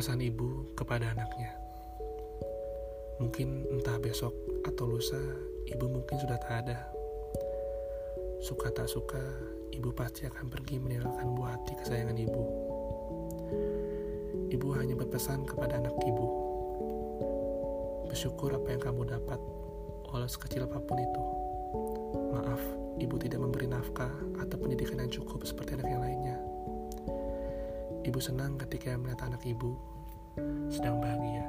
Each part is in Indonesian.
Pesan ibu kepada anaknya. Mungkin entah besok atau lusa, ibu mungkin sudah tak ada. Suka tak suka, ibu pasti akan pergi meninggalkan buah hati kesayangan ibu. Ibu hanya berpesan kepada anak ibu. Bersyukur apa yang kamu dapat, walau sekecil apa pun itu. Maaf, ibu tidak memberi nafkah atau pendidikan yang cukup seperti anak yang lainnya. Ibu senang ketika melihat anak ibu sedang bahagia.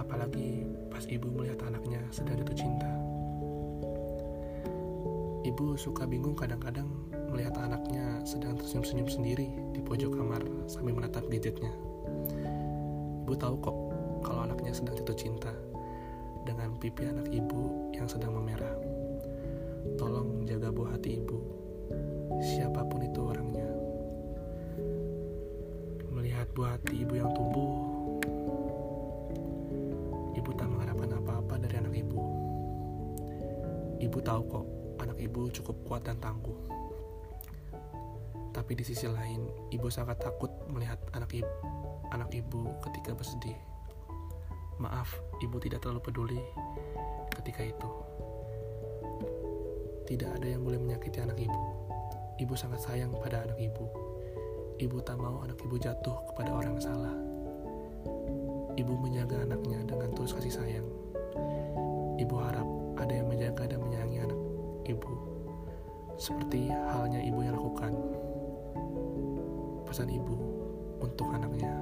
Apalagi pas ibu melihat anaknya sedang jatuh cinta. Ibu suka bingung kadang-kadang melihat anaknya sedang tersenyum-senyum sendiri di pojok kamar sambil menatap gadgetnya. Ibu tahu kok kalau anaknya sedang jatuh cinta dengan pipi anak ibu yang sedang memerah. Tolong jaga buah hati ibu, siapa pun buah hati ibu yang tumbuh, ibu tak mengharapkan apa-apa dari anak ibu. Ibu tahu kok anak ibu cukup kuat dan tangguh. Tapi di sisi lain, ibu sangat takut melihat anak ibu, anak ibu ketika bersedih. Maaf, ibu tidak terlalu peduli ketika itu. Tidak ada yang boleh menyakiti anak ibu. Ibu sangat sayang pada anak ibu Ibu tak mau anak ibu jatuh kepada orang yang salah. Ibu menjaga anaknya dengan tulus kasih sayang. Ibu harap ada yang menjaga dan menyayangi anak ibu, seperti halnya ibu yang lakukan. Pesan ibu untuk anaknya.